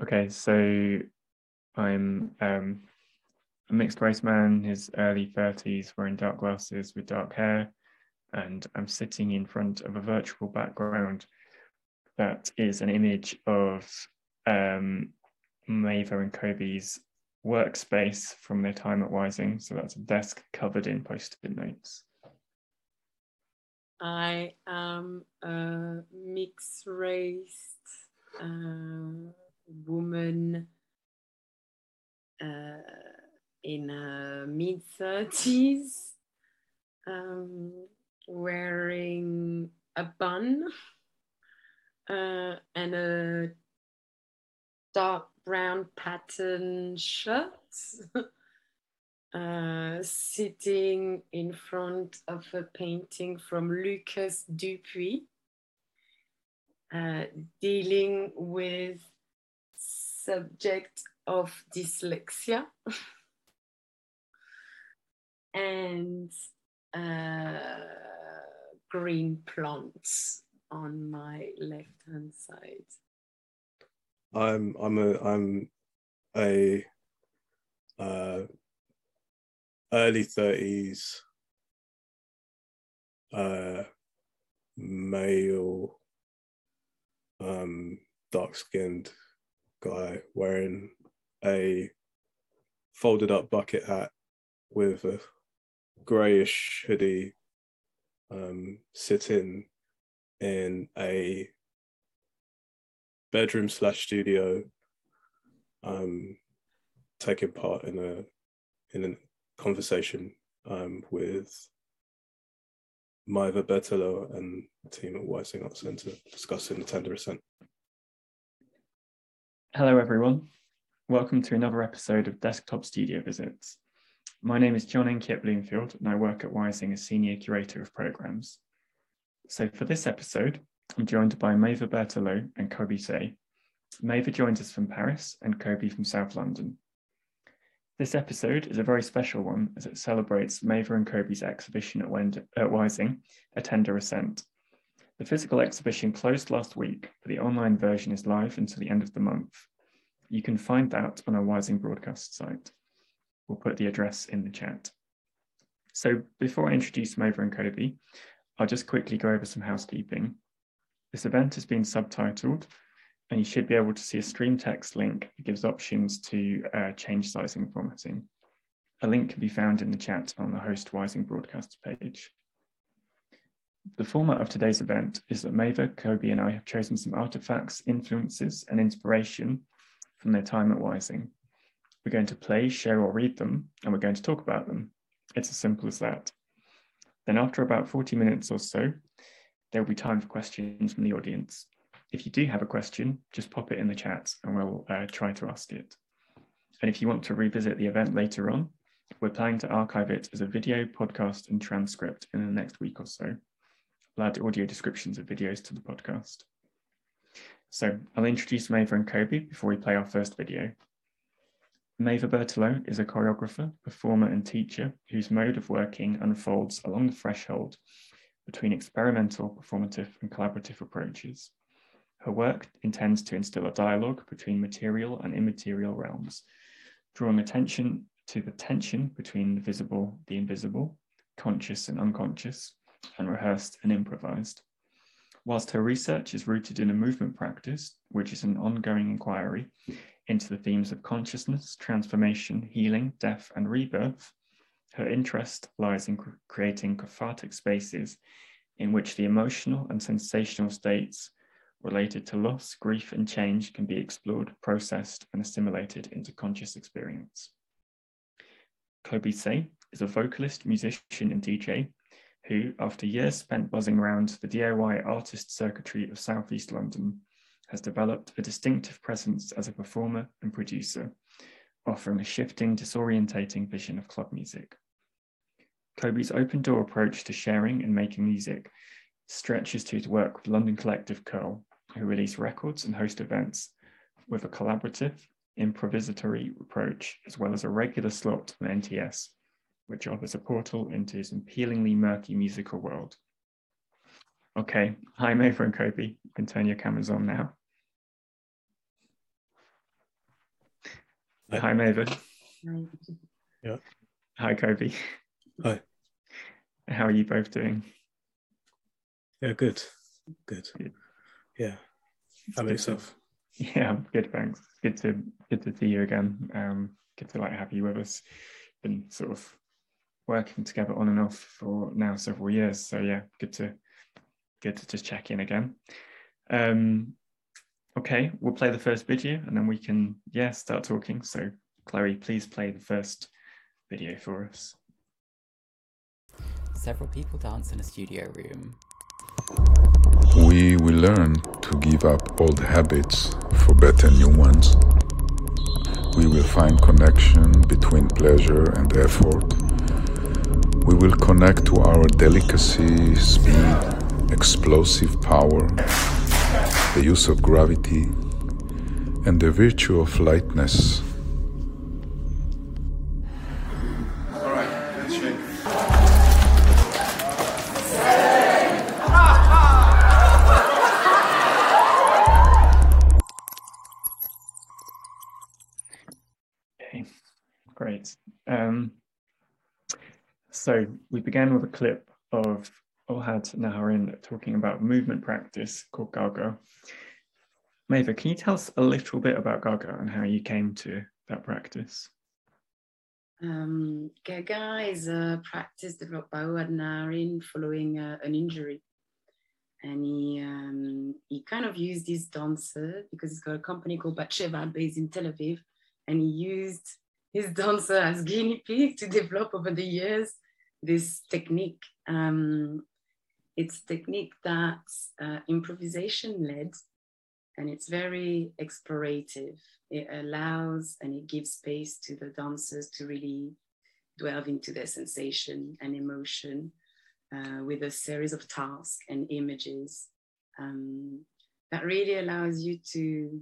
Okay, so I'm um, a mixed race man, his early 30s, wearing dark glasses with dark hair, and I'm sitting in front of a virtual background that is an image of um, Maeva and Coby's workspace from their time at Wysing. So that's a desk covered in post-it notes. I am a mixed race uh, woman uh, in uh, mid 30s um, wearing a bun uh, and a dark brown pattern shirt uh, sitting in front of a painting from Lucas Dupuis uh, dealing with subject of dyslexia and uh, green plants on my left hand side. I'm I'm a I'm a uh, early thirties uh, male um, dark skinned guy wearing a folded up bucket hat with a grayish hoodie um, sitting in a bedroom slash studio um, taking part in a in a conversation um, with Maeva Berthelot and team at Wysing Arts Centre discussing the tender ascent. Hello, everyone. Welcome to another episode of Desktop Studio Visits. My name is John N. Kit Bloomfield, and I work at Wysing as Senior Curator of Programs. So for this episode, I'm joined by Maeva Berthelot and Coby Sey. Maeva joins us from Paris and Coby from South London. This episode is a very special one as it celebrates Maeva and Coby's exhibition at, Wend- at Wysing, A Tender Ascent. The physical exhibition closed last week, but the online version is live until the end of the month. You can find that on our Wysing broadcast site. We'll put the address in the chat. So before I introduce Maeva and Coby, I'll just quickly go over some housekeeping. This event has been subtitled and you should be able to see a stream text link that gives options to uh, change sizing formatting. A link can be found in the chat on the host Wysing broadcasts page. The format of today's event is that Maeva, Coby and I have chosen some artifacts, influences and inspiration from their time at Wysing. We're going to play, share or read them and we're going to talk about them. It's as simple as that. Then after about 40 minutes or so, there will be time for questions from the audience. If you do have a question, just pop it in the chat and we'll uh, try to ask it. And if you want to revisit the event later on, we're planning to archive it as a video, podcast, and transcript in the next week or so. We'll add audio descriptions of videos to the podcast. So I'll introduce Maeva and Coby before we play our first video. Maeva Berthelot is a choreographer, performer, and teacher whose mode of working unfolds along the threshold between experimental, performative, and collaborative approaches. Her work intends to instill a dialogue between material and immaterial realms, drawing attention to the tension between the visible, the invisible, conscious and unconscious, and rehearsed and improvised. Whilst her research is rooted in a movement practice, which is an ongoing inquiry into the themes of consciousness, transformation, healing, death, and rebirth, her interest lies in creating cathartic spaces in which the emotional and sensational states related to loss, grief, and change can be explored, processed, and assimilated into conscious experience. Coby Sey is a vocalist, musician, and DJ who, after years spent buzzing around the DIY artist circuitry of Southeast London, has developed a distinctive presence as a performer and producer, offering a shifting, disorientating vision of club music. Coby's open door approach to sharing and making music stretches to his work with London collective Curl, who release records and host events with a collaborative, improvisatory approach, as well as a regular slot on NTS, which offers a portal into his appealingly murky musical world. Okay, hi Maeva and Coby, you can turn your cameras on now. Hi, Hi Maeva. Yeah. Hi, Coby. Hi. How are you both doing? Yeah, good. Good. Yeah. How about yourself? Yeah, good, thanks. Good to good to see you again. Um, good to like have you with us. Been sort of working together on and off for now several years. So yeah, good to good to just check in again. Um, okay, we'll play the first video and then we can yeah start talking. So Chloe, please play the first video for us. Several people dance in a studio room. We will learn to give up old habits for better new ones. We will find connection between pleasure and effort. We will connect to our delicacy, speed, explosive power, the use of gravity, and the virtue of lightness. So we began with a clip of Ohad Naharin talking about movement practice called Gaga. Maeva, can you tell us a little bit about Gaga and how you came to that practice? Um, Gaga is a practice developed by Ohad Naharin following uh, an injury. And he, um, he kind of used this dancer because he's got a company called Batsheva based in Tel Aviv. And he used his dancer as guinea pig to develop over the years this technique. Um, it's a technique that's uh, improvisation led and it's very explorative. It allows and it gives space to the dancers to really delve into their sensation and emotion uh, with a series of tasks and images um, that really allows you to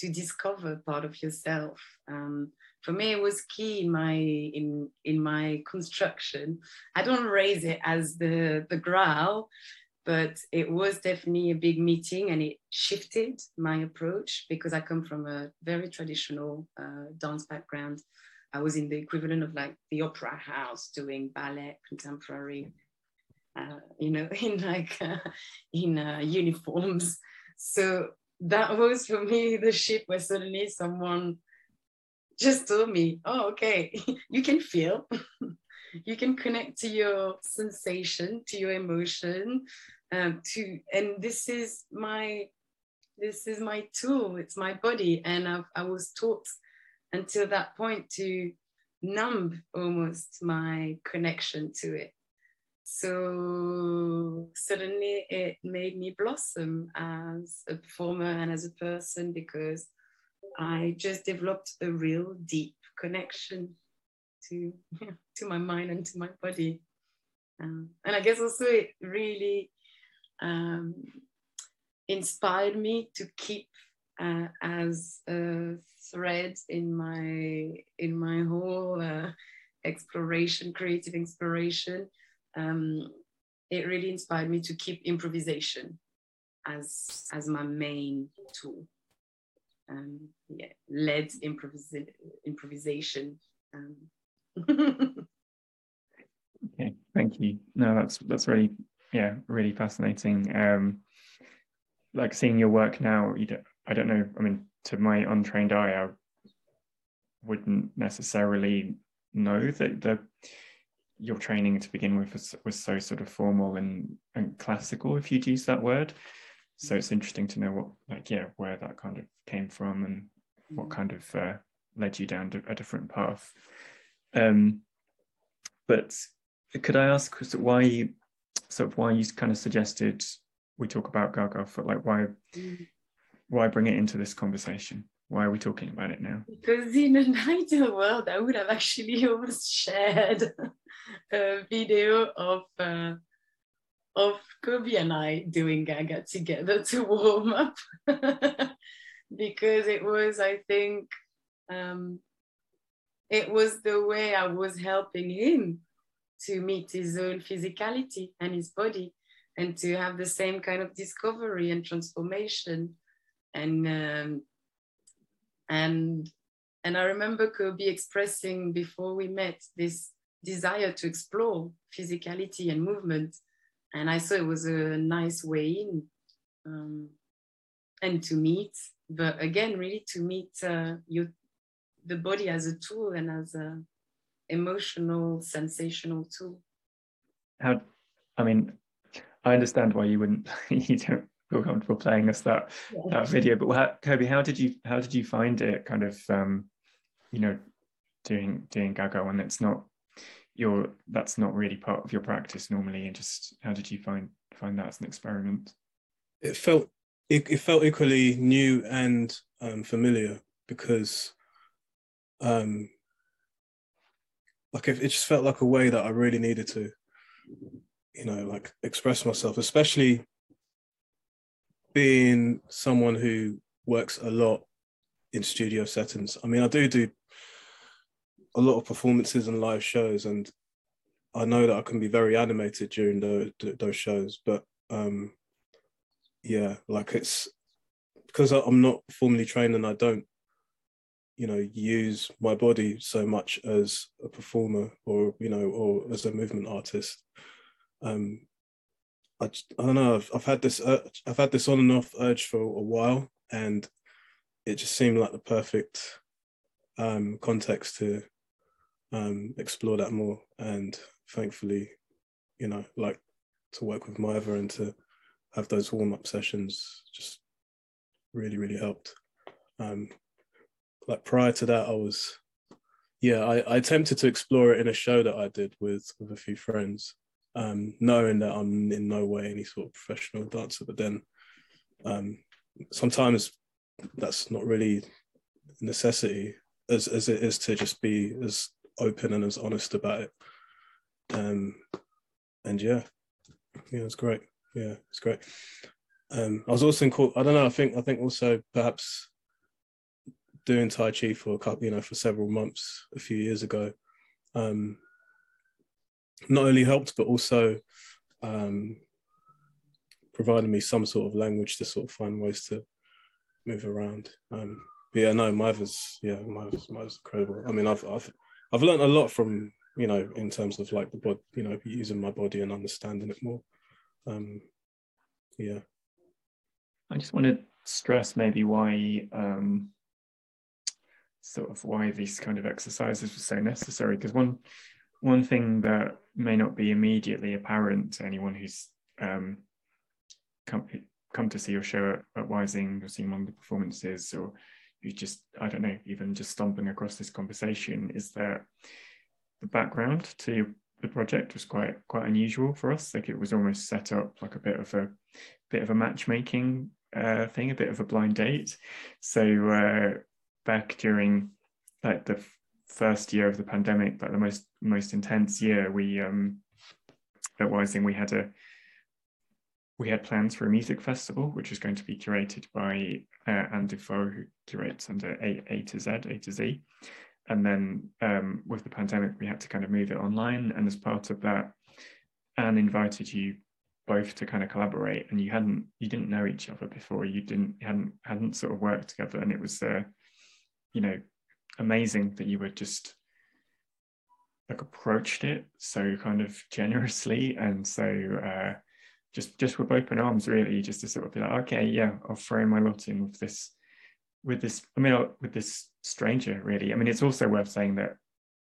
to discover part of yourself. Um, for me, it was key in my in in my construction. I don't raise it as the the growl, but it was definitely a big meeting, and it shifted my approach because I come from a very traditional uh, dance background. I was in the equivalent of like the opera house doing ballet, contemporary, uh, you know, in like uh, in uh, uniforms. So that was for me the ship where suddenly someone just told me, oh, okay, you can feel, you can connect to your sensation, to your emotion, um, to, and this is my, this is my tool, it's my body. And I've, I was taught until that point to numb almost my connection to it. So suddenly it made me blossom as a performer and as a person because I just developed a real deep connection to to my mind and to my body. Um, and I guess also it really um, inspired me to keep uh, as a thread in my in my whole uh, exploration, creative exploration. Um, it really inspired me to keep improvisation as as my main tool um, yeah, led improvisa- improvisation. Um. okay, thank you. No, that's that's really yeah, really fascinating. Um, like seeing your work now, you don't, I don't know. I mean, to my untrained eye, I wouldn't necessarily know that the your training to begin with was, was so sort of formal and, and classical, if you'd use that word so it's interesting to know what like yeah where that kind of came from and what mm. kind of uh, led you down a different path um, but could i ask why you sort of why you kind of suggested we talk about gaga for like why mm. why bring it into this conversation why are we talking about it now? Because in an ideal world i would have actually almost shared a video of uh, of Coby and I doing Gaga together to warm up. Because it was, I think, um, it was the way I was helping him to meet his own physicality and his body and to have the same kind of discovery and transformation. And um, and And I remember Coby expressing before we met this desire to explore physicality and movement. And I saw it was a nice way in um, and to meet, but again, really to meet uh, your, the body as a tool and as a emotional, sensational tool. How, I mean, I understand why you wouldn't, you don't feel comfortable playing us that yeah. that video. But how, Coby, how did you how did you find it? Kind of, um, you know, doing doing Gaga when it's not your that's not really part of your practice normally, and just how did you find find that as an experiment? It felt it, it felt equally new and um, familiar because um, like it, it just felt like a way that I really needed to, you know, like express myself, especially being someone who works a lot in studio settings. I mean, I do do a lot of performances and live shows, and I know that I can be very animated during those, those shows. But um, yeah, like it's because I'm not formally trained and I don't, you know, use my body so much as a performer or you know, or as a movement artist. Um, I, I don't know. I've, I've had this urge, I've had this on and off urge for a while, and it just seemed like the perfect um, context to um, explore that more. And thankfully, you know, like to work with Maeva and to have those warm up sessions just really really helped. Um, like prior to that, I was yeah I, I attempted to explore it in a show that I did with with a few friends um, knowing that I'm in no way any sort of professional dancer. But then um, sometimes that's not really necessity as, as it is to just be as open and as honest about it. Um, and yeah, yeah, it's great. Yeah, it's great. Um, I was also in court. I don't know. I think I think also perhaps doing Tai Chi for a couple, you know, for several months a few years ago. Um, not only helped but also um, provided me some sort of language to sort of find ways to move around. Um, but yeah, no, Maeva's yeah, Maeva's, Maeva's incredible. I mean, I've I've I've learned a lot from you know in terms of like the body, you know, using my body and understanding it more. Um, yeah. I just want to stress maybe why um, sort of why these kind of exercises were so necessary because one one thing that may not be immediately apparent to anyone who's um, come, come to see your show at, at Wysing or seen one of the performances or who's just, I don't know, even just stumbling across this conversation is that the background to the project was quite quite unusual for us. Like it was almost set up like a bit of a bit of a matchmaking uh, thing, a bit of a blind date. So uh, back during like the first year of the pandemic, but the most most intense year, we um, at Wysing we had a we had plans for a music festival, which is going to be curated by uh, Anne Dufault, who curates under A, a to Z, A to Z. And then um, with the pandemic, we had to kind of move it online. And as part of that, Anne invited you both to kind of collaborate, and you hadn't, you didn't know each other before. You didn't, hadn't, hadn't sort of worked together, and it was, uh, you know, amazing that you were just like approached it so kind of generously and so uh, just just with open arms really just to sort of be like okay yeah I'll throw my lot in with this with this I mean with this stranger really. I mean it's also worth saying that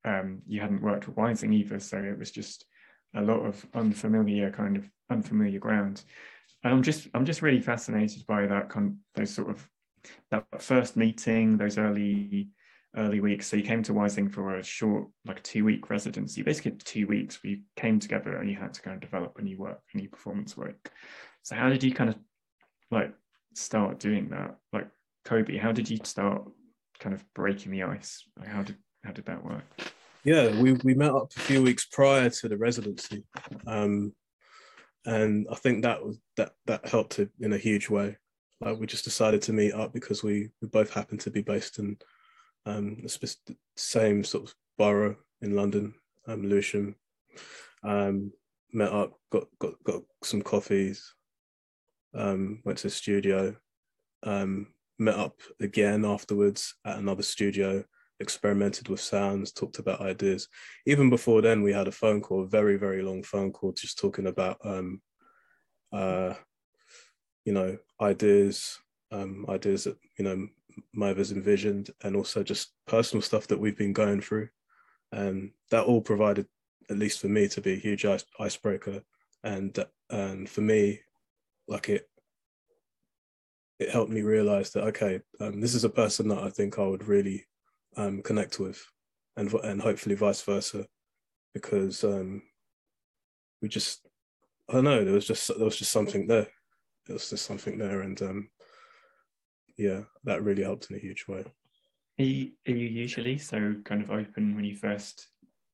um, you hadn't worked with Wysing either so it was just a lot of unfamiliar kind of unfamiliar ground. And I'm just I'm just really fascinated by that con- those sort of that first meeting those early early weeks. So you came to Wysing for a short, like two week residency, basically two weeks where you came together and you had to kind of develop a new work, a new performance work. So how did you kind of like start doing that? Like Coby, how did you start kind of breaking the ice? Like how did how did that work? Yeah, we, we met up a few weeks prior to the residency. Um, and I think that was that that helped in a huge way. Like we just decided to meet up because we we both happened to be based in um, the same sort of borough in London, um, Lewisham. Um, met up, got got got some coffees, um, went to the studio, um, met up again afterwards at another studio, experimented with sounds, talked about ideas. Even before then, we had a phone call, a very, very long phone call, just talking about, um, uh, you know, ideas, um, ideas that, you know, Maëva's envisioned, and also just personal stuff that we've been going through. And that all provided, at least for me, to be a huge ice, icebreaker. And, and for me, like it, it helped me realize that okay, um, this is a person that I think I would really um, connect with, and and hopefully vice versa, because um, we just I don't know there was just there was just something there, there was just something there, and um, yeah, that really helped in a huge way. Are you, are you usually so kind of open when you first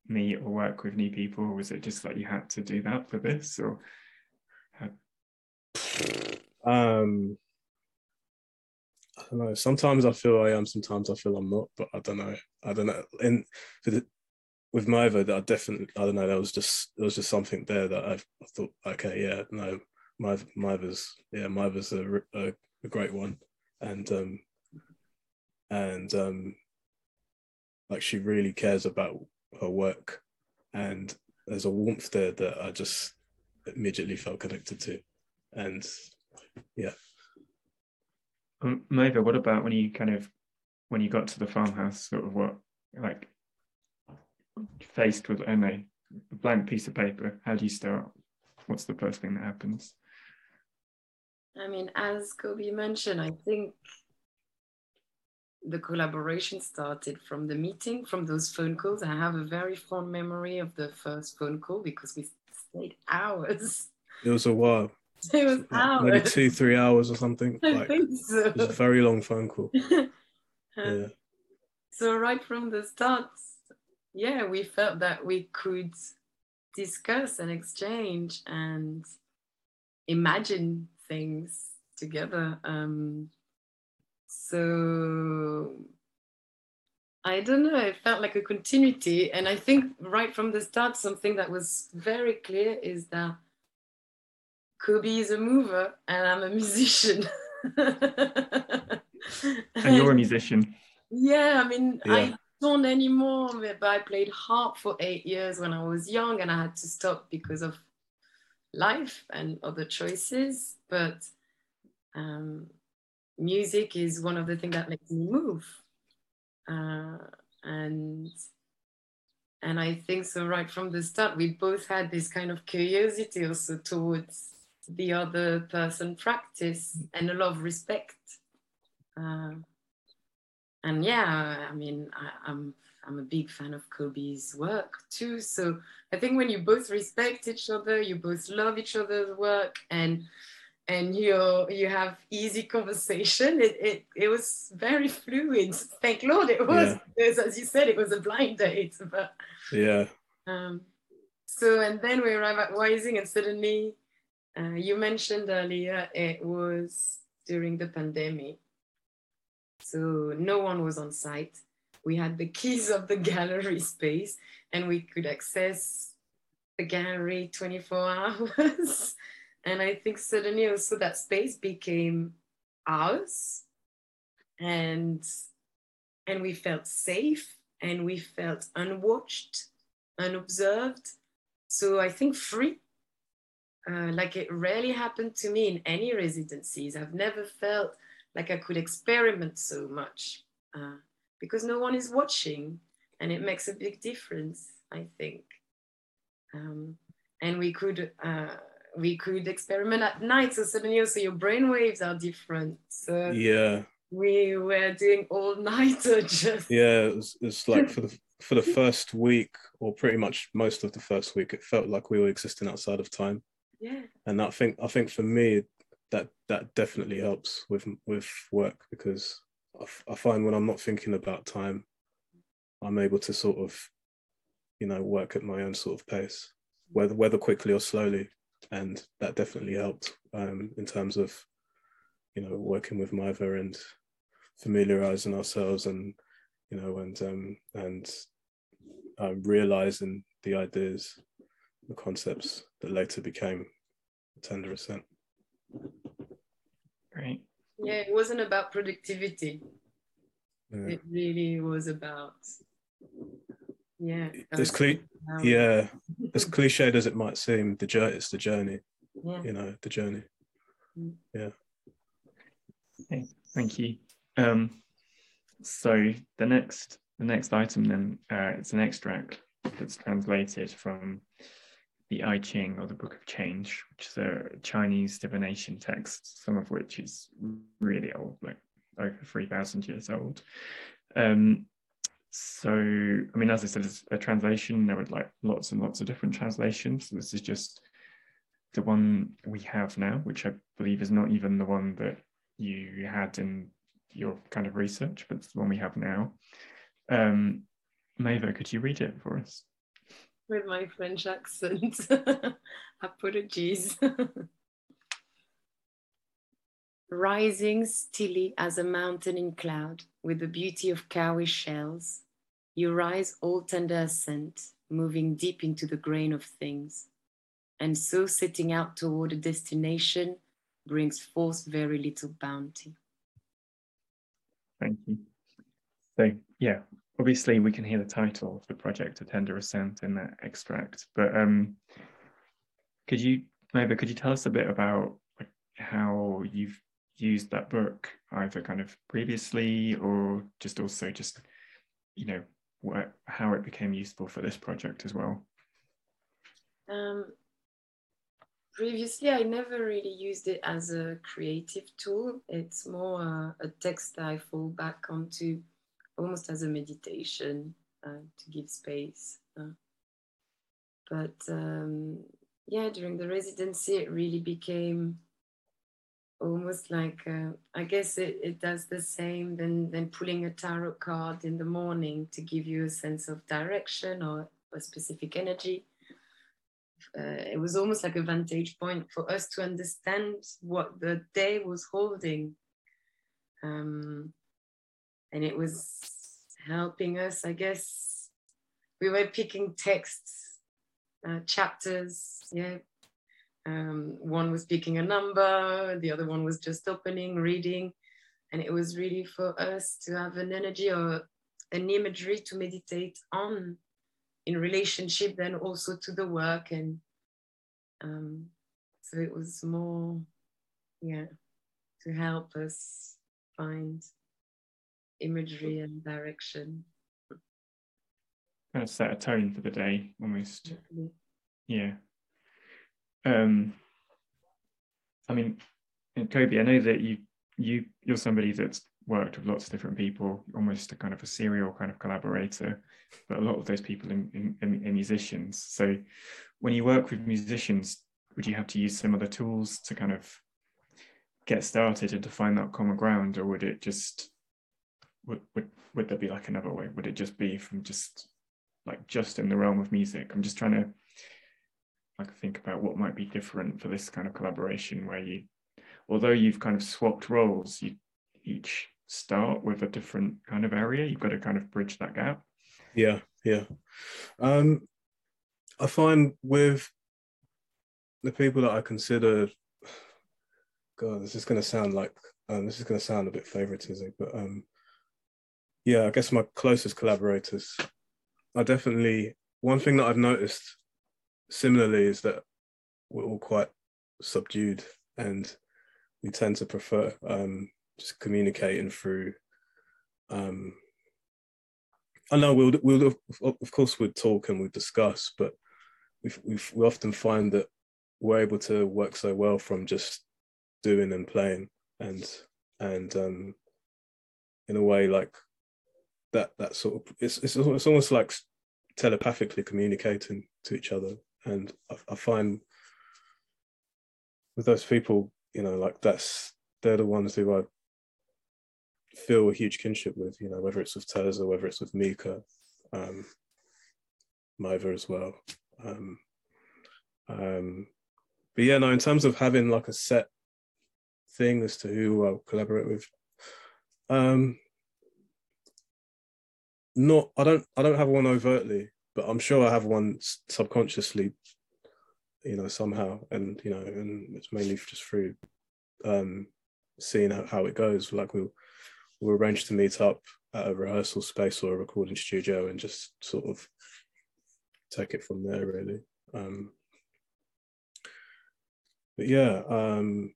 meet or work with new people, or was it just like you had to do that for this, or? Um, I don't know. Sometimes I feel I am. Sometimes I feel I'm not. But I don't know. I don't know. And the, with Maëva, that I definitely. I don't know. There was just there was just something there that I, I thought. Okay, yeah, no, Maëva, Maëva's yeah, Maëva's a, a, a great one, and um, and um, like she really cares about her work, and there's a warmth there that I just immediately felt connected to, and yeah. Um, what about when you kind of when you got to the farmhouse? Sort of what like faced with I know, a blank piece of paper. How do you start? What's the first thing that happens? I mean, as Coby mentioned, I think the collaboration started from the meeting, from those phone calls. I have a very fond memory of the first phone call because we stayed hours. It was a while. It was hours. Maybe two, three hours or something. I like, think so. It was a very long phone call. Um, Yeah. So right from the start, yeah, we felt that we could discuss and exchange and imagine things together. Um, so I don't know, it felt like a continuity. And I think right from the start, something that was very clear is that Coby is a mover and I'm a musician. And you're a musician. Yeah, I mean, Yeah. I don't anymore, but I played harp for eight years when I was young and I had to stop because of life and other choices. But um, music is one of the things that makes me move. Uh, and and I think so right from the start, we both had this kind of curiosity also towards the other person practice and a lot of respect. Uh, and yeah, I mean, I, I'm I'm a big fan of Coby's work too. So I think when you both respect each other, you both love each other's work, and and you you have easy conversation. It, it it was very fluid. Thank Lord it was. Because as you said, it was a blind date. But Yeah. um, so and then we arrive at Wysing, and suddenly, uh, you mentioned earlier it was during the pandemic. So no one was on site. We had the keys of the gallery space, and we could access the gallery 24 hours. and I think suddenly also that space became ours, and and we felt safe, and we felt unwatched, unobserved. So I think free. Uh, like it rarely happened to me in any residencies. I've never felt like I could experiment so much uh, because no one is watching, and it makes a big difference, I think. Um, and we could uh, we could experiment at night, so suddenly also your brain waves are different. So Yeah. we were doing all nighter just Yeah. It was, it's like for the for the first week, or pretty much most of the first week, it felt like we were existing outside of time. yeah and I think I think for me that that definitely helps with with work because I, f- I find when I'm not thinking about time, I'm able to sort of, you know, work at my own sort of pace, whether whether quickly or slowly, and that definitely helped um, in terms of, you know, working with Maëva and familiarizing ourselves and, you know, and um, and um, realizing the ideas, the concepts that later became tender ascent. Great. Yeah it wasn't about productivity Yeah. It really was about, yeah. It's cli- um, yeah, as cliched as it might seem, the journey it's the journey, yeah. you know, the journey. Yeah. Okay, thank you. Um, so the next the next item then uh, it's an extract that's translated from the I Ching or the Book of Change, which is a Chinese divination text, some of which is really old, like over three thousand years old. Um, so I mean, as I said, it's a translation. There were like lots and lots of different translations. So this is just the one we have now, which I believe is not even the one that you had in your kind of research, but it's the one we have now. Um, could you read it for us? With my French accent. Apologies. Rising stilly as a mountain in cloud, with the beauty of cowish shells, you rise all tender ascent, moving deep into the grain of things, and so setting out toward a destination brings forth very little bounty. Thank you. So yeah, obviously we can hear the title of the project, A Tender Ascent, in that extract. But um, could you maybe could you tell us a bit about like, how you've used that book, either kind of previously or just also just you know what how it became useful for this project as well? Um, previously, I never really used it as a creative tool. It's more uh, a text I fall back onto almost as a meditation uh, to give space. Uh, but um, yeah, during the residency, it really became almost like uh, I guess it, it does the same than, than pulling a tarot card in the morning to give you a sense of direction or a specific energy uh, it was almost like a vantage point for us to understand what the day was holding. Um, and it was helping us, I guess. We were picking texts, uh, chapters, yeah. Um, one was picking a number, the other one was just opening, reading. And it was really for us to have an energy or an imagery to meditate on in relationship then also to the work and um, so it was more yeah to help us find imagery and direction Kind of set a tone for the day almost. Yeah. Um, I mean, Coby, I know that you you you're somebody that's worked with lots of different people, almost a kind of a serial kind of collaborator, but a lot of those people in, in, in musicians. So when you work with musicians, would you have to use some other tools to kind of get started and to find that common ground, or would it just would, would would there be like another way? Would it just be from just like just in the realm of music? I'm just trying to like think about what might be different for this kind of collaboration where you although you've kind of swapped roles, you each start with a different kind of area. You've got to kind of bridge that gap. Yeah, yeah. Um, I find with the people that I consider, God, this is going to sound like um, this is going to sound a bit favoritism, but um, yeah, I guess my closest collaborators. I definitely one thing that I've noticed similarly is that we're all quite subdued and we tend to prefer um, just communicating through um, I know we'll we'll of course we'd talk and we'd discuss, but we we we often find that we're able to work so well from just doing and playing and and um, in a way like that that sort of it's it's, it's almost like telepathically communicating to each other, and I, I find with those people, you know, like that's they're the ones who I feel a huge kinship with, you know, whether it's with Terza, whether it's with Mica, um, Maeva as well. Um, um, but yeah, no, in terms of having like a set thing as to who I'll collaborate with, um, not I don't I don't have one overtly, but I'm sure I have one subconsciously, you know, somehow, and you know, and it's mainly just through um, seeing how, how it goes. Like we'll we'll arrange to meet up at a rehearsal space or a recording studio and just sort of take it from there really. Um but yeah um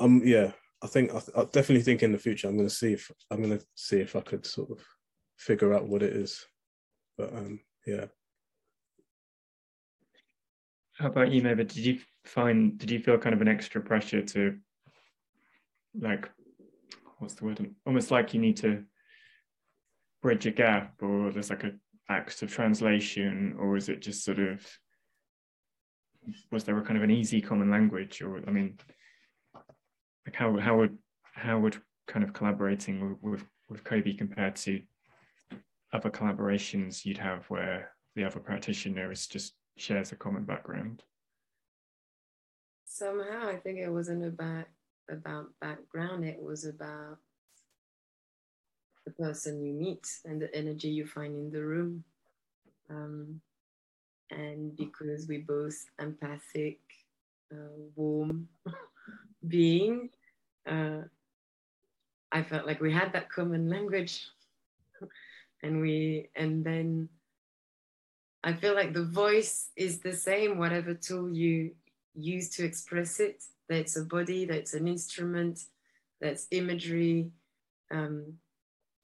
um yeah i think I, I definitely think in the future i'm going to see if i'm going to see if i could sort of figure out what it is. But um yeah. How about you maybe did you find did you feel kind of an extra pressure to like what's the word? Almost like you need to bridge a gap or there's like a act of translation or is it just sort of was there a kind of an easy common language or i mean like how how would how would kind of collaborating with with, Coby compared to other collaborations you'd have where the other practitioner is just shares a common background? Somehow i think it wasn't about about background. It was about the person you meet and the energy you find in the room. Um, and because we both empathic uh, warm being uh, i felt like we had that common language. And we and then i feel like the voice is the same whatever tool you use to express it that's a body that's an instrument that's imagery. Um,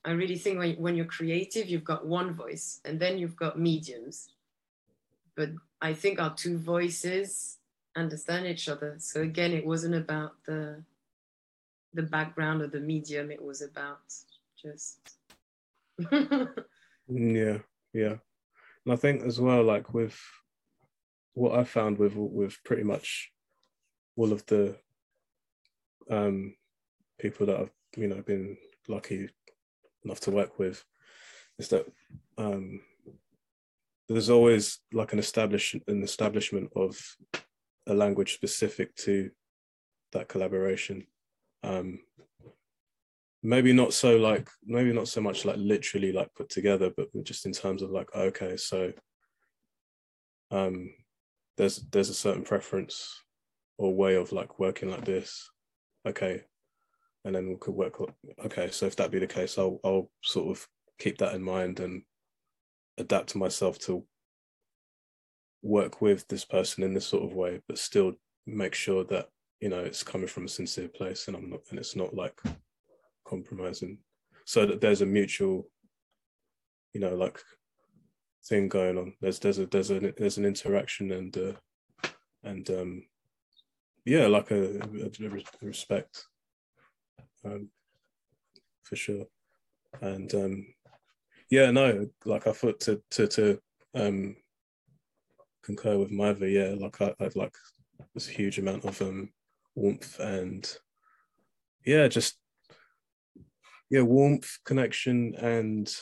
i really think when, when you're creative you've got one voice and then you've got mediums. But i think our two voices understand each other. So again it wasn't about the the background of the medium. It was about just yeah yeah. And i think as well like with what i found with with pretty much all of the um people that i've you know been lucky enough to work with is that um there's always like an establishment an establishment of a language specific to that collaboration. Um maybe not so like maybe not so much like literally like put together but just in terms of like okay so um there's there's a certain preference or way of like working like this. Okay. And then we could work okay so if that be the case i'll i'll sort of keep that in mind and adapt myself to work with this person in this sort of way but still make sure that you know it's coming from a sincere place and i'm not and it's not like compromising. So that there's a mutual you know like thing going on. There's there's a there's a there's an interaction and uh, and um yeah like a, a respect um for sure. And um yeah no like i thought to to to um concur with Maeva yeah like I, i've like there's a huge amount of um warmth and yeah just yeah warmth connection and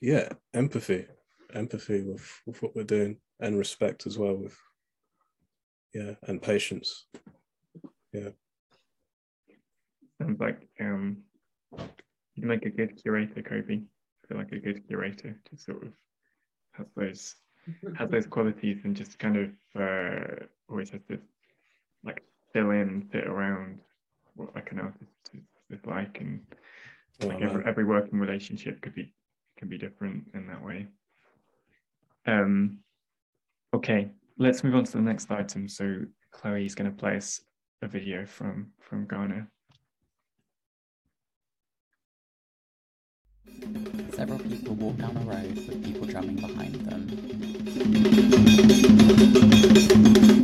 yeah empathy empathy with, with what we're doing and respect as well with yeah and patience. Yeah. Sounds like um you make a good curator Coby. I feel like a good curator to sort of have those has those qualities and just kind of uh, always has to like fill in fit around what like an artist is, is like and Oh, like every, every, working relationship could be can be different in that way. Um, okay, let's move on to the next item. So Chloe is going to play us a video from from Ghana. Several people walk down a road with people drumming behind them. Thank you.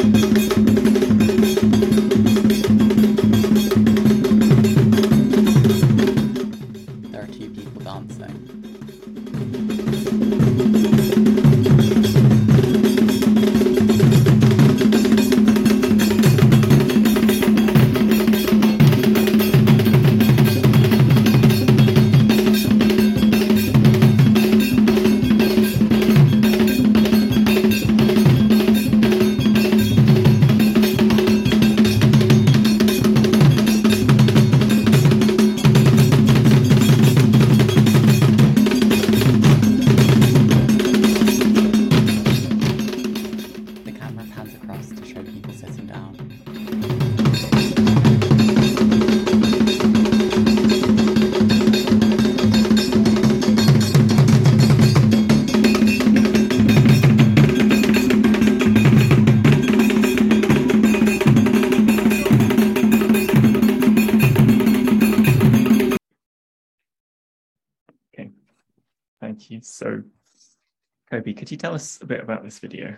Us a bit about this video?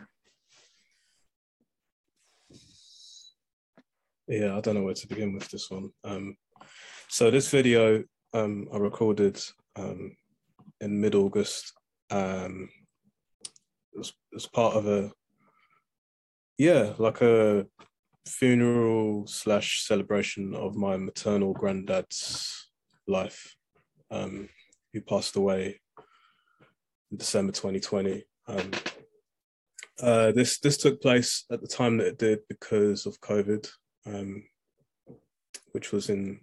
Yeah, I don't know where to begin with this one. Um, so this video um, I recorded um, in mid-August. Um, it was, it was part of a, yeah, like a funeral slash celebration of my maternal granddad's life, um, who passed away in December 2020. Um, uh, this this took place at the time that it did because of COVID, um, which was in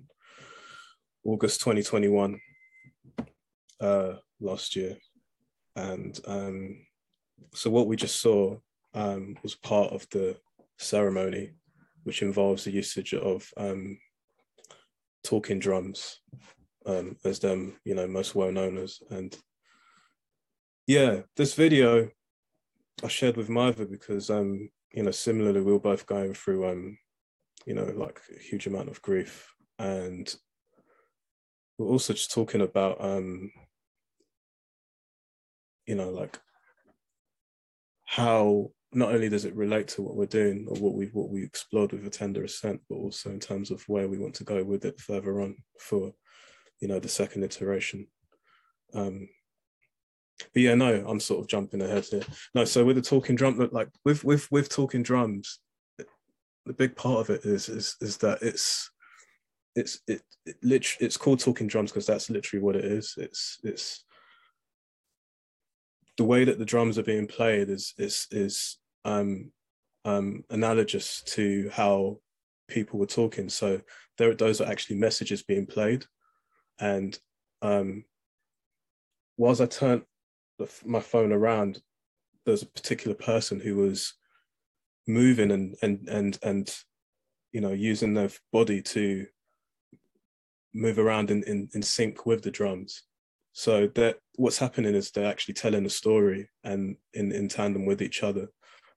August 2021 uh, last year, and um, so what we just saw um, was part of the ceremony, which involves the usage of um, talking drums, um, as them you know most well known as, and yeah, this video I shared with Maeva because um you know similarly we were both going through um you know like a huge amount of grief. And we're also just talking about um you know like how not only does it relate to what we're doing or what we what we explored with a tender ascent but also in terms of where we want to go with it further on for you know the second iteration. Um but yeah no i'm sort of jumping ahead here. No so with the talking drum like with with with talking drums the big part of it is is is that it's it's it, it it's called talking drums because that's literally what it is. It's it's the way that the drums are being played is is is um um analogous to how people were talking. So there those are actually messages being played. And um whilst i turned the, my phone around there's a particular person who was moving and and and and you know using their body to move around in, in, in sync with the drums. So that what's happening is they're actually telling a story and in, in tandem with each other.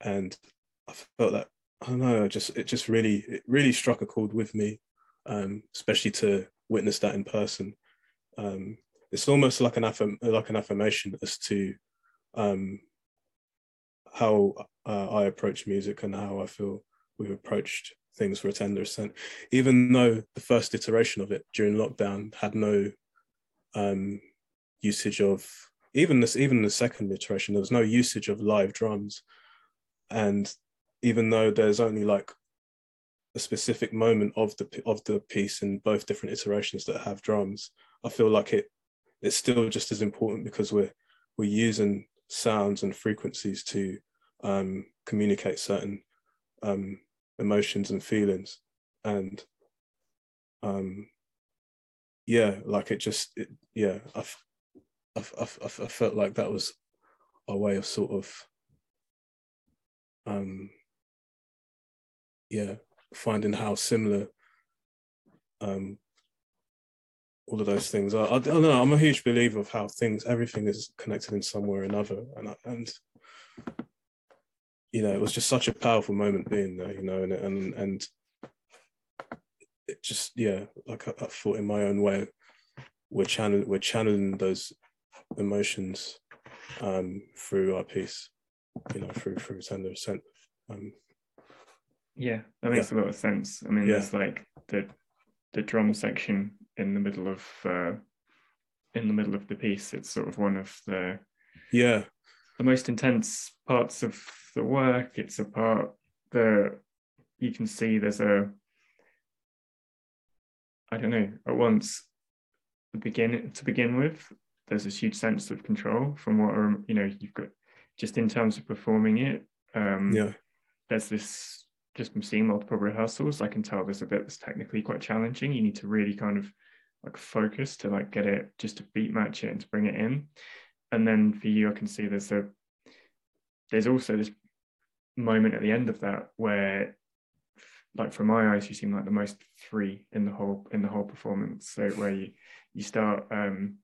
And I felt that I don't know, just it just really it really struck a chord with me, um, especially to witness that in person. Um, it's almost like an affirm, like an affirmation as to um, how uh, I approach music and how I feel we've approached things for a tender ascent, even though the first iteration of it during lockdown had no um, usage of even this even the second iteration there was no usage of live drums. And even though there's only like a specific moment of the of the piece in both different iterations that have drums i feel like it it's still just as important because we're we're using sounds and frequencies to um, communicate certain um, emotions and feelings. And um yeah like it just it, yeah I've, I've, I've, i felt like that was a way of sort of um yeah finding how similar um all of those things are. I, I don't know. I'm a huge believer of how things, everything is connected in some way or another, and and you know, it was just such a powerful moment being there, you know, and and and it just yeah, like I, I thought in my own way, we're channeling we're channeling those emotions um, through our piece, you know, through through tender ascent. Um, yeah, that makes yeah. a lot of sense. I mean, Yeah. there's like the the drum section in the middle of uh, in the middle of the piece. It's sort of one of the yeah, the most intense parts of the work. It's a part that you can see there's a I don't know, at once the begin to begin with, there's this huge sense of control from what are you know, you've got just in terms of performing it. Um yeah, there's this just from seeing multiple rehearsals, I can tell there's a bit that's technically quite challenging. You need to really kind of like focus to like get it just to beat match it and to bring it in. And then for you, I can see there's a there's also this moment at the end of that where like from my eyes you seem like the most free in the whole in the whole performance so where you you start um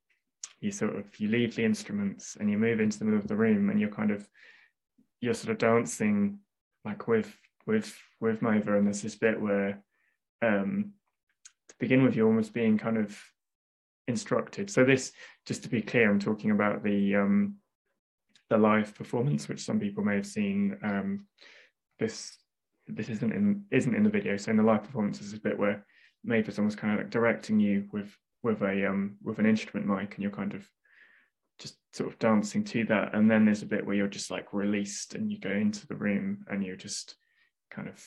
you sort of you leave the instruments and you move into the middle of the room and you're kind of you're sort of dancing like with with with Maeva and there's this bit where um begin with you're almost being kind of instructed so this just to be clear i'm talking about the um the live performance, which some people may have seen. Um, this this isn't in isn't in the video. So in the live performance, is a bit where Maeva is almost kind of like directing you with with a um with an instrument mic, and you're kind of just sort of dancing to that. And then there's a bit where you're just like released, and you go into the room, and you're just kind of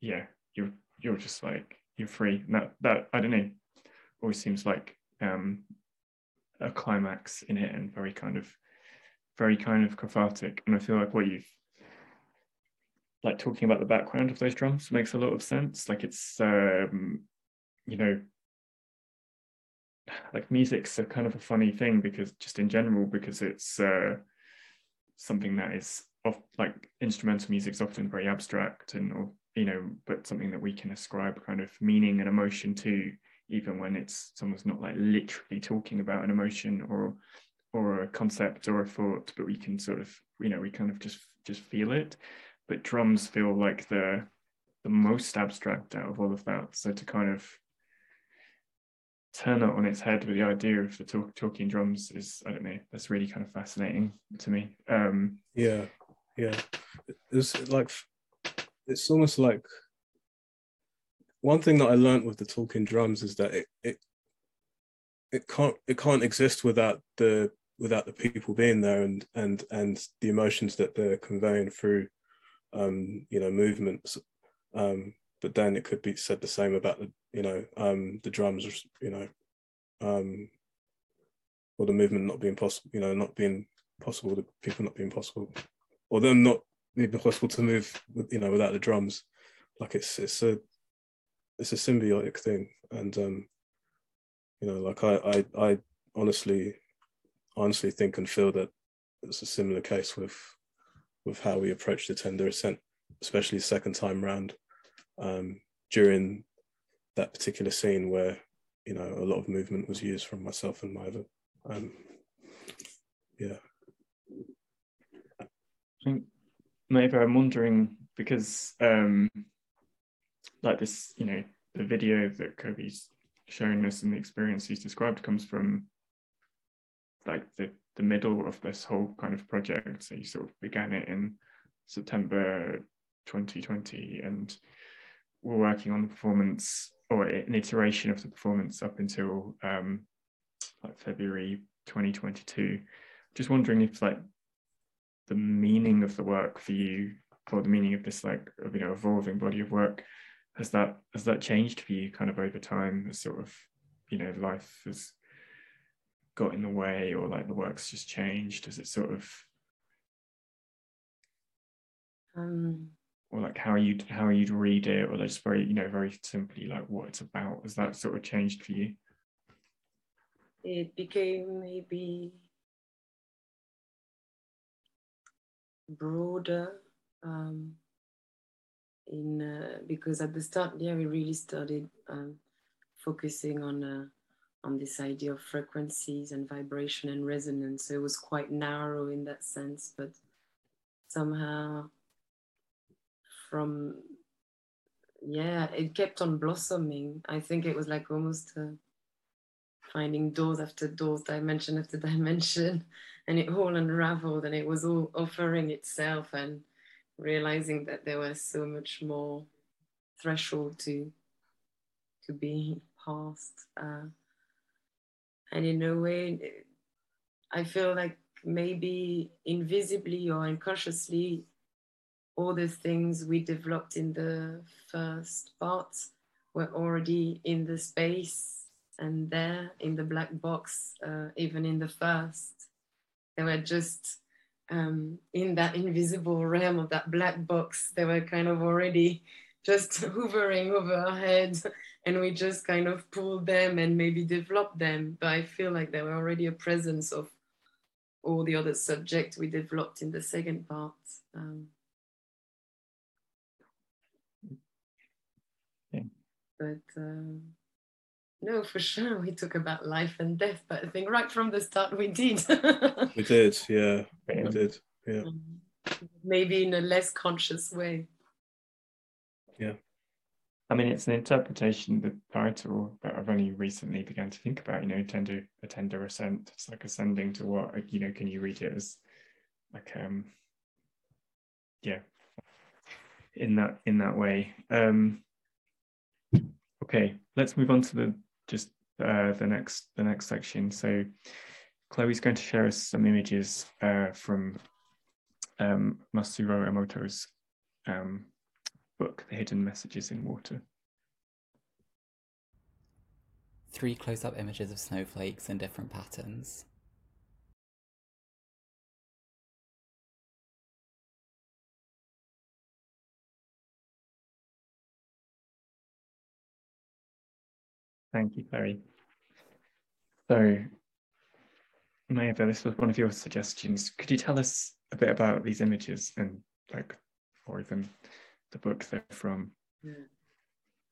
yeah, you're you're just like you're free. And that that I don't know, always seems like um a climax in it, and very kind of very kind of cathartic. And I feel like what you've like talking about the background of those drums makes a lot of sense. Like it's um, you know, like music's a kind of a funny thing because just in general, because it's uh something that is of like instrumental music is often very abstract and or you know, but something that we can ascribe kind of meaning and emotion to, even when it's someone's not like literally talking about an emotion or or a concept or a thought, but we can sort of, you know, we kind of just just feel it. But drums feel like the the most abstract out of all of that. So to kind of turn it on its head with the idea of the talk, talking drums is, I don't know, that's really kind of fascinating to me. Um, yeah, yeah. It's like it's almost like one thing that I learned with the talking drums is that it it it can't it can't exist without the without the people being there and and and the emotions that they're conveying through um you know movements. Um but then it could be said the same about the you know um the drums you know um or the movement not being possible you know not being possible the people not being possible or them not being possible to move you know without the drums like it's it's a it's a symbiotic thing and um you know like i i, I honestly honestly think and feel that it's a similar case with with how we approach the tender ascent, especially second time round um, during that particular scene where you know a lot of movement was used from myself and Maeva. Um, yeah. I think maybe I'm wondering because um, like this, you know, the video that Coby's shown us and the experience he's described comes from like the the middle of this whole kind of project. So you sort of began it in September 2020, and we're working on the performance or an iteration of the performance up until um, like February 2022. Just wondering if like the meaning of the work for you, or the meaning of this like you know evolving body of work, has that has that changed for you kind of over time? As sort of you know life has got in the way or like the work's just changed? Has it sort of Um, or like how you how you'd read it or just very you know very simply like what it's about has that sort of changed for you it became maybe broader um, in uh, because at the start yeah we really started um, focusing on uh, on this idea of frequencies and vibration and resonance. So it was quite narrow in that sense but somehow from yeah it kept on blossoming. I think it was like almost uh, finding doors after doors dimension after dimension and it all unraveled and it was all offering itself and realizing that there was so much more threshold to to be passed uh, and in a way i feel like maybe invisibly or unconsciously all the things we developed in the first part were already in the space and there in the black box, uh, even in the first. They were just um, in that invisible realm of that black box. They were kind of already just hovering over our heads, and we just kind of pulled them and maybe developed them. But I feel like there were already a presence of all the other subjects we developed in the second part. Um, but um, no, for sure, we talk about life and death. But I think right from the start, we did. we did, yeah, we did, yeah. Um, maybe in a less conscious way. Yeah. I mean, it's an interpretation, the title that I've only recently began to think about, you know, tender, a tender ascent. It's like ascending to what, you know, can you read it as like um yeah in that in that way um okay let's move on to the just uh the next the next section so chloe's going to share us some images uh from um masaru emoto's um book the hidden messages in water Three close up images of snowflakes in different patterns. Thank you, Chloe. So, Maeva, this was one of your suggestions. Could you tell us a bit about these images and, like, or even the book they're from? Yeah.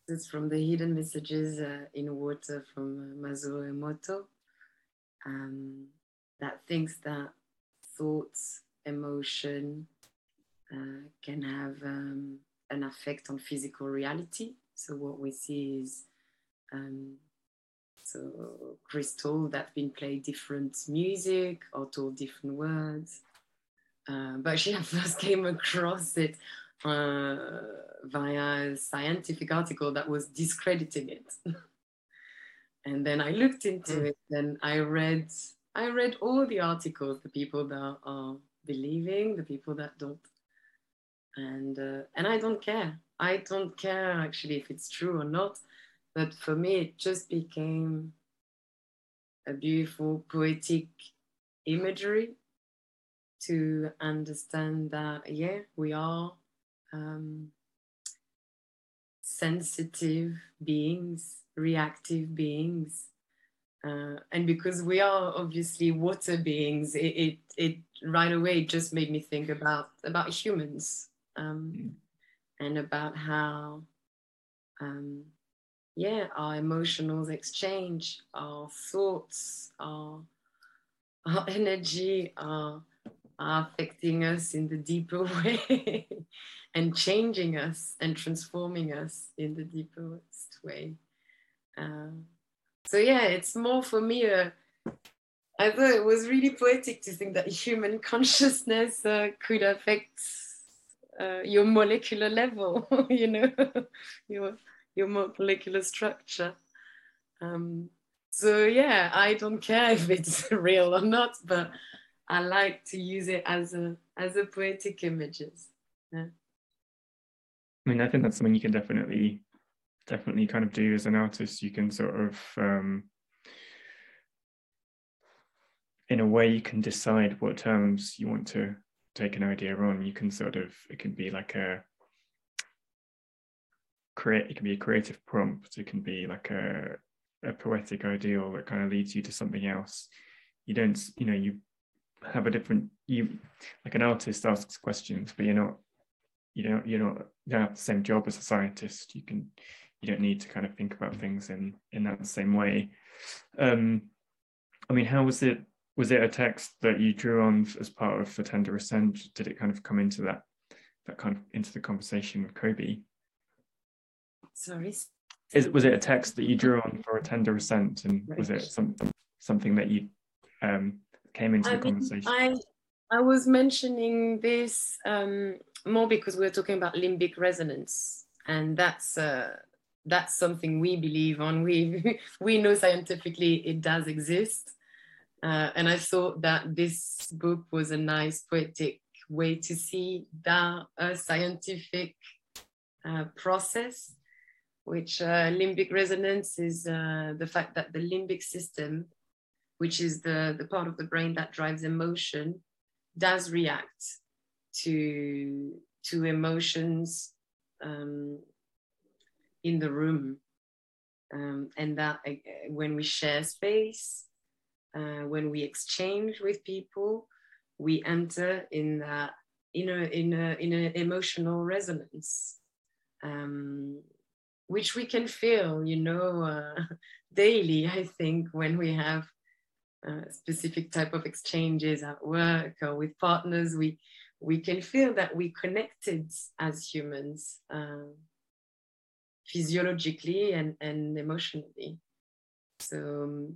It's from the Hidden Messages uh, in Water from uh, Masaru Emoto. Um, that thinks that thoughts, emotion uh, can have um, an effect on physical reality. So what we see is um, so crystal that been played different music or told different words. Uh, but she first came across it uh, via a scientific article that was discrediting it. and then I looked into mm. it and I read I read all the articles, the people that are believing, the people that don't. And uh, and I don't care. I don't care actually if it's true or not. But for me, it just became a beautiful poetic imagery to understand that, yeah, we are um, sensitive beings, reactive beings. Uh, and because we are obviously water beings, it, it, it, right away just made me think about about humans um, mm. and about how um, yeah, our emotions exchange, our thoughts, our, our energy are, are affecting us in the deeper way and changing us and transforming us in the deepest way. Uh, so yeah, it's more for me. Uh, I thought it was really poetic to think that human consciousness uh, could affect uh, your molecular level. you know, your your molecular structure. Um, so yeah, I don't care if it's real or not, but I like to use it as a as a poetic images. Yeah. I mean, I think that's something you can definitely definitely kind of do as an artist. You can sort of um, in a way you can decide what terms you want to take an idea on. You can sort of it can be like a create it can be a creative prompt it can be like a, a poetic ideal that kind of leads you to something else. You don't you know you have a different you like an artist asks questions but you're not you don't you're not you don't have the same job as a scientist. You can you don't need to kind of think about things in in that same way. Um i mean how was it was it a text that you drew on as part of the tender ascent? Did it kind of come into that that kind of into the conversation with coby Sorry. Is, was it a text that you drew on for a tender ascent, and right. was it some, something that you um, came into I the conversation? I I was mentioning this um, more because we are talking about limbic resonance, and that's uh, that's something we believe on. We we know scientifically it does exist, uh, and I thought that this book was a nice poetic way to see that a scientific uh, process which uh, limbic resonance is uh, the fact that the limbic system, which is the, the part of the brain that drives emotion, does react to, to emotions um, in the room. Um, and that uh, when we share space, uh, when we exchange with people, we enter in that in a in a an emotional resonance. Um, which we can feel, you know, uh, daily, I think, when we have uh, specific type of exchanges at work or with partners, we, we can feel that we connected as humans uh, physiologically and, and emotionally. So,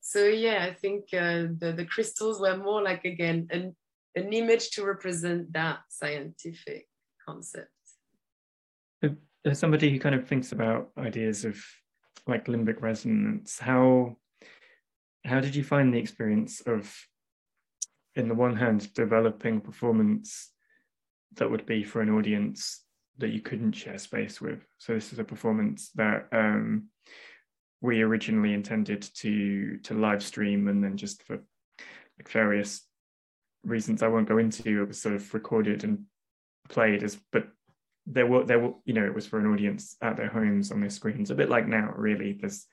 so yeah, I think uh, the, the crystals were more like, again, an, an image to represent that scientific concept. As somebody who kind of thinks about ideas of like limbic resonance, how how did you find the experience of, in the one hand, developing performance that would be for an audience that you couldn't share space with? So this is a performance that um, we originally intended to to live stream, and then just for various reasons I won't go into, it was sort of recorded and played as, but there were there were you know it was for an audience at their homes on their screens, a bit like now really. There's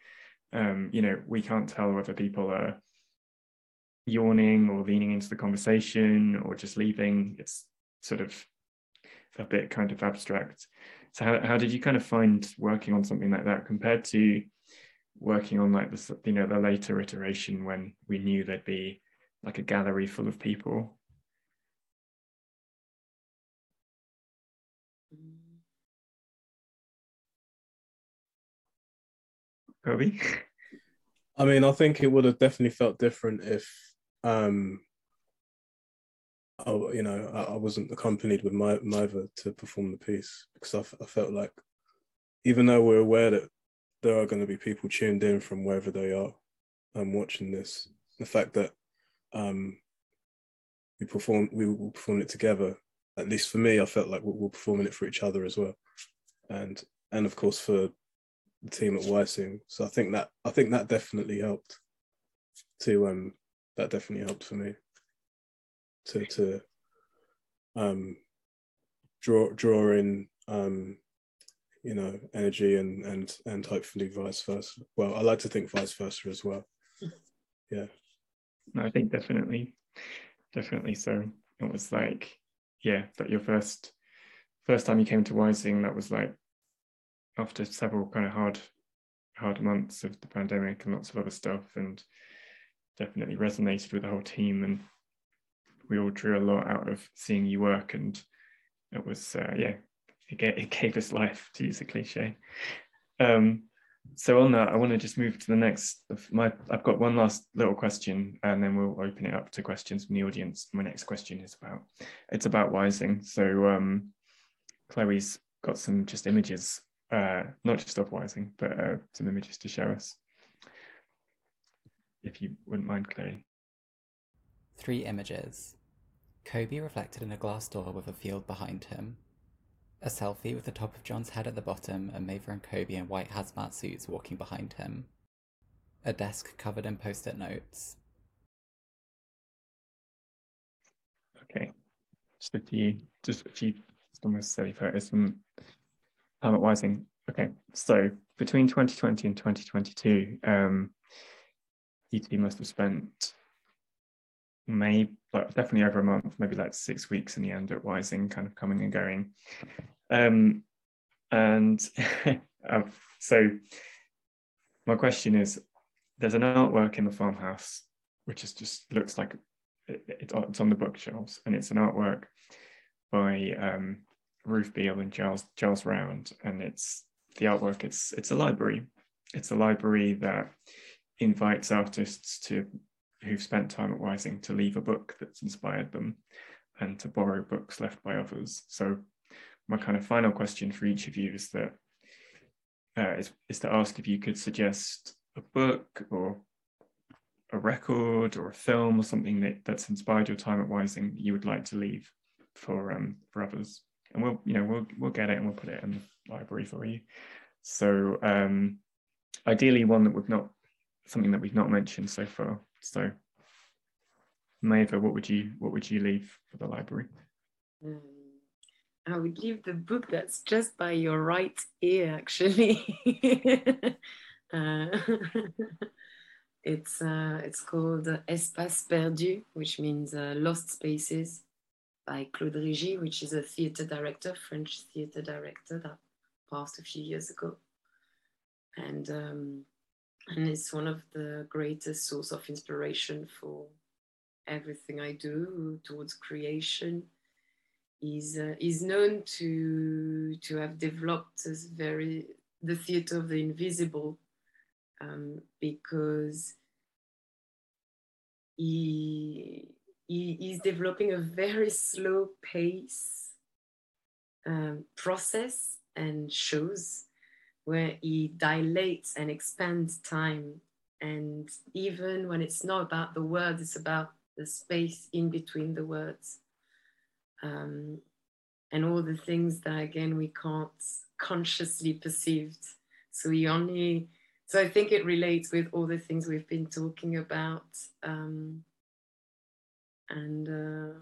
um, you know we can't tell whether people are yawning or leaning into the conversation or just leaving. It's sort of a bit kind of abstract. So how, how did you kind of find working on something like that compared to working on like the you know the later iteration when we knew there'd be like a gallery full of people Coby? I mean, I think it would have definitely felt different if, um, I, you know, I, I wasn't accompanied with my Maeva to perform the piece because I, felt like, even though we're aware that there are going to be people tuned in from wherever they are and watching this, the fact that um, we perform, we will perform it together. At least for me, I felt like we're, we're performing it for each other as well, and and of course for the team at Wysing. So I think that I think that definitely helped. To um, that definitely helped for me. To to um, draw draw in um, you know, energy and and and hopefully vice versa. Well, I like to think vice versa as well. Yeah. No, I think definitely, definitely so. It was like, yeah, that your first first time you came to Wysing, that was like after several kind of hard hard months of the pandemic and lots of other stuff and definitely resonated with the whole team and we all drew a lot out of seeing you work and it was uh, yeah it gave, it gave us life to use a cliche. Um, so on that i want to just move to the next my i've got one last little question and then we'll open it up to questions from the audience. My next question is about it's about Wysing so um, chloe's got some just images uh, not just of Wysing, but uh, some images to show us. If you wouldn't mind, Chloe. Three images. Coby reflected in a glass door with a field behind him. A selfie with the top of John's head at the bottom and Maeva and Coby in white hazmat suits walking behind him. A desk covered in post-it notes. Okay. Just a few, just a few almost silly photos from Helmut Wysing. Okay, so between 2020 and 2022, um, must have spent maybe like definitely over a month, maybe like six weeks in the end at Wysing, kind of coming and going. Um, and um, so my question is, there's an artwork in the farmhouse which is just looks like it, it's on the bookshelves, and it's an artwork by um, Ruth Beale and Giles Giles Round, and it's the artwork. It's it's a library. It's a library that invites artists to who've spent time at Wysing to leave a book that's inspired them, and to borrow books left by others. So, my kind of final question for each of you is that uh, is, is to ask if you could suggest a book or a record or a film or something that, that's inspired your time at Wysing that you would like to leave for um, for others and we'll you know we'll we'll get it and we'll put it in the library for you. So um, ideally, one that we've not something that we've not mentioned so far. So Maeva, what would you what would you leave for the library? Um, I would leave the book that's just by your right ear, actually. uh, it's uh, it's called Espace Perdu, which means uh, lost spaces by Claude Régy, which is a theater director, French theater director that passed a few years ago. And, um, and it's one of the greatest source of inspiration for everything I do towards creation. He's, uh, he's known to, to have developed this very, the theater of the invisible um, because he he, he's developing a very slow pace um, process and shows where he dilates and expands time. And even when it's not about the words, it's about the space in between the words. Um, and all the things that, again, we can't consciously perceive. So he only, so I think it relates with all the things we've been talking about. Um, and uh,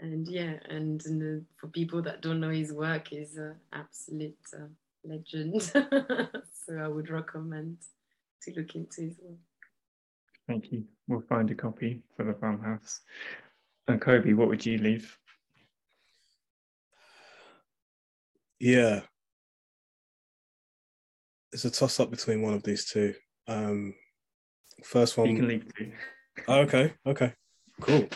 and yeah, and, and uh, for people that don't know his work, he's an absolute uh, legend. so I would recommend to look into his work. Thank you. We'll find a copy for the farmhouse. And Coby, what would you leave? Yeah. It's a toss up between one of these two. Um, first one. You can leave two. Oh, okay, okay, cool.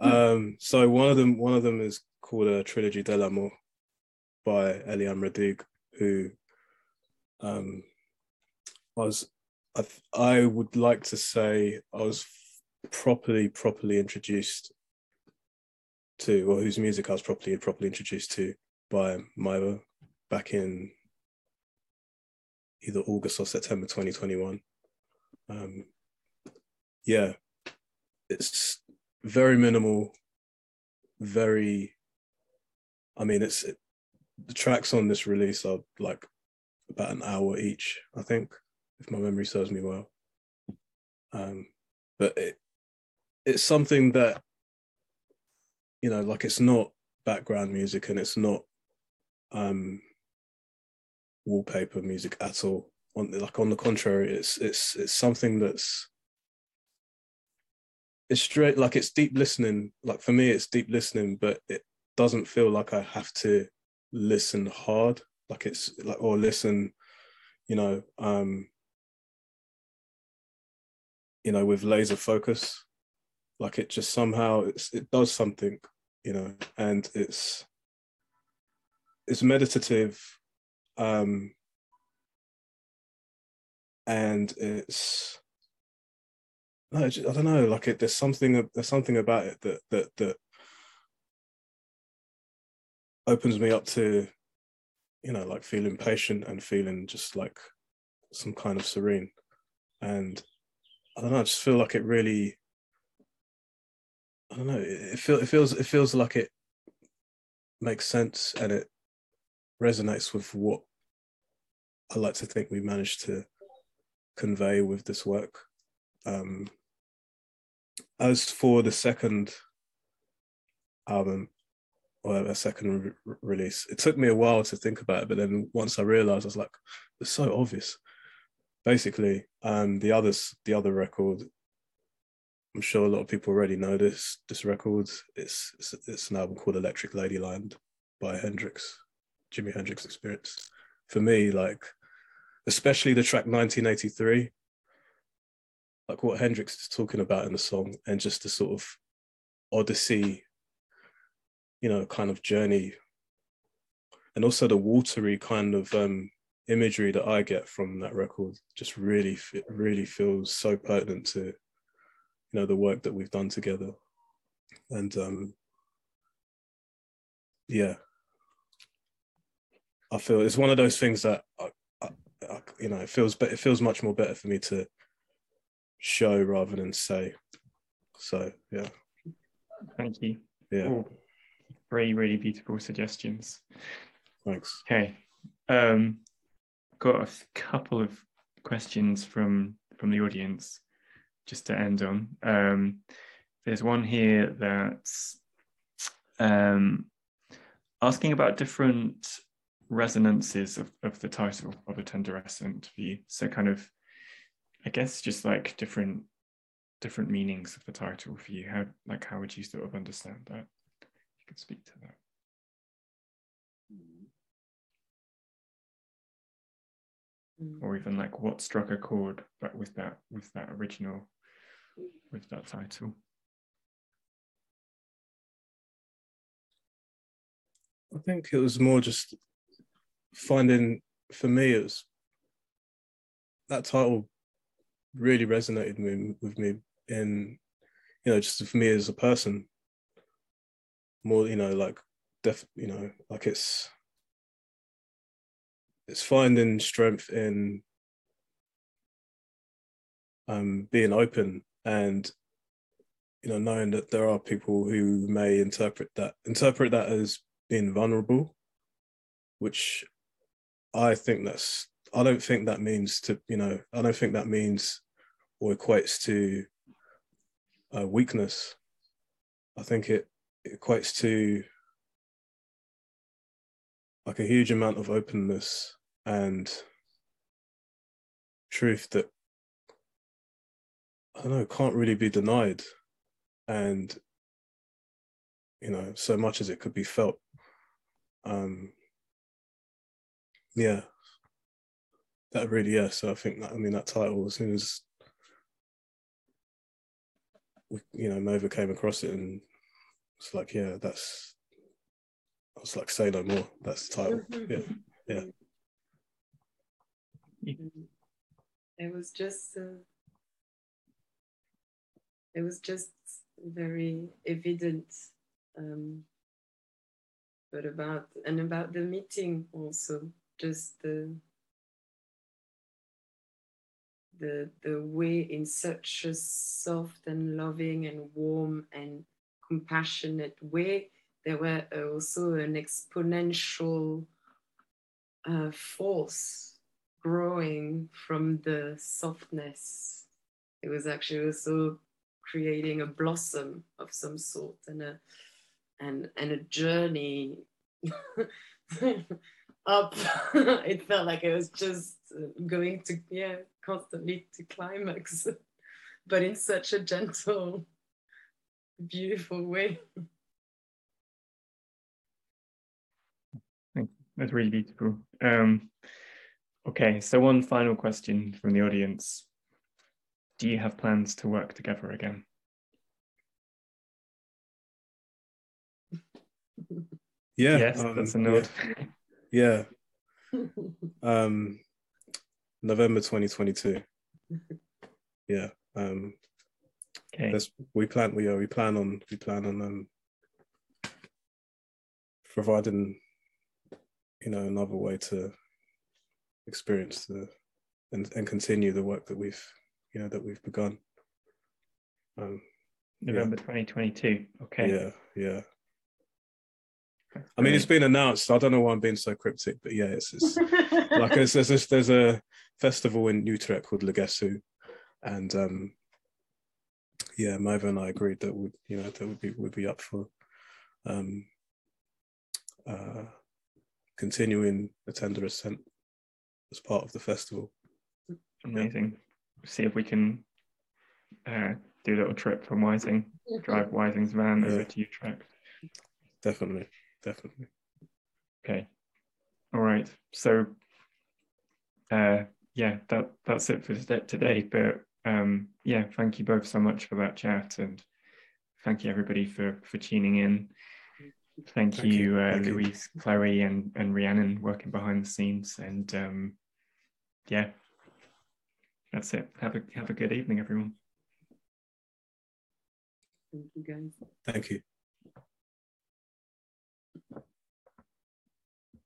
Um, so one of them, one of them is called a Trilogie de la Mort by Eliane Radigue, who um, I was I, I would like to say I was properly properly introduced to, or whose music I was properly properly introduced to by Maeva back in either August or September 2021. Um, yeah, it's very minimal, very. I mean, it's it, the tracks on this release are like about an hour each, I think, if my memory serves me well. Um, but it it's something that you know, like it's not background music and it's not um wallpaper music at all. On like on the contrary, it's it's it's something that's it's straight like it's deep listening. Like for me, it's deep listening, but it doesn't feel like I have to listen hard. Like it's like or listen, you know, um, you know, with laser focus. Like it just somehow it's it does something, you know, and it's it's meditative, um, and it's no, I don't know. Like it, there's something there's something about it that that that opens me up to, you know, like feeling patient and feeling just like some kind of serene, and I don't know. I just feel like it really. I don't know. It, it feels it feels it feels like it makes sense and it resonates with what I like to think we managed to convey with this work. Um, as for the second album or a second re- release, it took me a while to think about it, but then once I realized, I was like, it's so obvious. Basically, um, the others, the other record, I'm sure a lot of people already know this. This record, it's it's, it's an album called Electric Ladyland by Hendrix, Jimi Hendrix Experience. For me, like, especially the track 1983 like what Hendrix is talking about in the song, and just the sort of odyssey, you know, kind of journey, and also the watery kind of um, imagery that I get from that record just really, it really feels so pertinent to, you know, the work that we've done together, and um, yeah, I feel it's one of those things that I, I, I, you know, it feels, but it feels much more better for me to show rather than say. So yeah. Thank you. Yeah. All three really beautiful suggestions. Thanks. Okay. Um, got a couple of questions from from the audience just to end on. Um, there's one here that's um, asking about different resonances of, of the title of a tenderescent for you. So kind of I guess just like different different meanings of the title for you. How like how would you sort of understand that? You could speak to that. Mm. Or even like what struck a chord but with that with that original with that title. I think it was more just finding for me it was that title really resonated with, with me. In you know, just for me as a person, more, you know, like def, you know, like it's it's finding strength in um being open and you know knowing that there are people who may interpret that interpret that as being vulnerable which i think that's i don't think that means to you know i don't think that means or equates to uh, weakness. I think it, it equates to like a huge amount of openness and truth that I don't know can't really be denied, and you know so much as it could be felt. Um, yeah, that really yeah. So I think that I mean that title as soon as we, you know Maeva came across it and it's like yeah that's I was like say no more. That's the title. Yeah, yeah. It was just. Uh, it was just very evident. Um, but about and about the meeting also, just the the the way in such a soft and loving and warm and compassionate way. There were also an exponential uh, force growing from the softness. It was actually also creating a blossom of some sort and a and and a journey up. It felt like it was just going to yeah constantly to climax but in such a gentle beautiful way Thank you. that's really beautiful um okay so one final question from the audience do you have plans to work together again? Yeah. Yes, um, that's a nod. Yeah. yeah. um, November 2022. Yeah. Um, okay. we plan. We uh, we plan on we plan on um, providing, you know, another way to experience the and, and continue the work that we've you know that we've begun. Um, November yeah. 2022. Okay. Yeah, yeah. I mean, it's been announced. I don't know why I'm being so cryptic, but yeah, it's, it's like there's, there's, there's a festival in Utrecht called Le Guess Who, and um, yeah, Maeva and I agreed that would you know that would be would be up for um, uh, continuing the tender ascent as part of the festival. Amazing. Yeah see if we can uh, do a little trip from Wysing, drive Wysing's van yeah. over to Utrecht. Definitely, definitely. Okay. All right. So, uh, yeah, that that's it for today. But um, yeah, thank you both so much for that chat, and thank you everybody for for tuning in. Thank, thank you, you. Uh, thank Louise, you. Chloe, and and Rhiannon working behind the scenes, and um, yeah, that's it. Have a have a good evening, everyone. Thank you, guys. Thank you.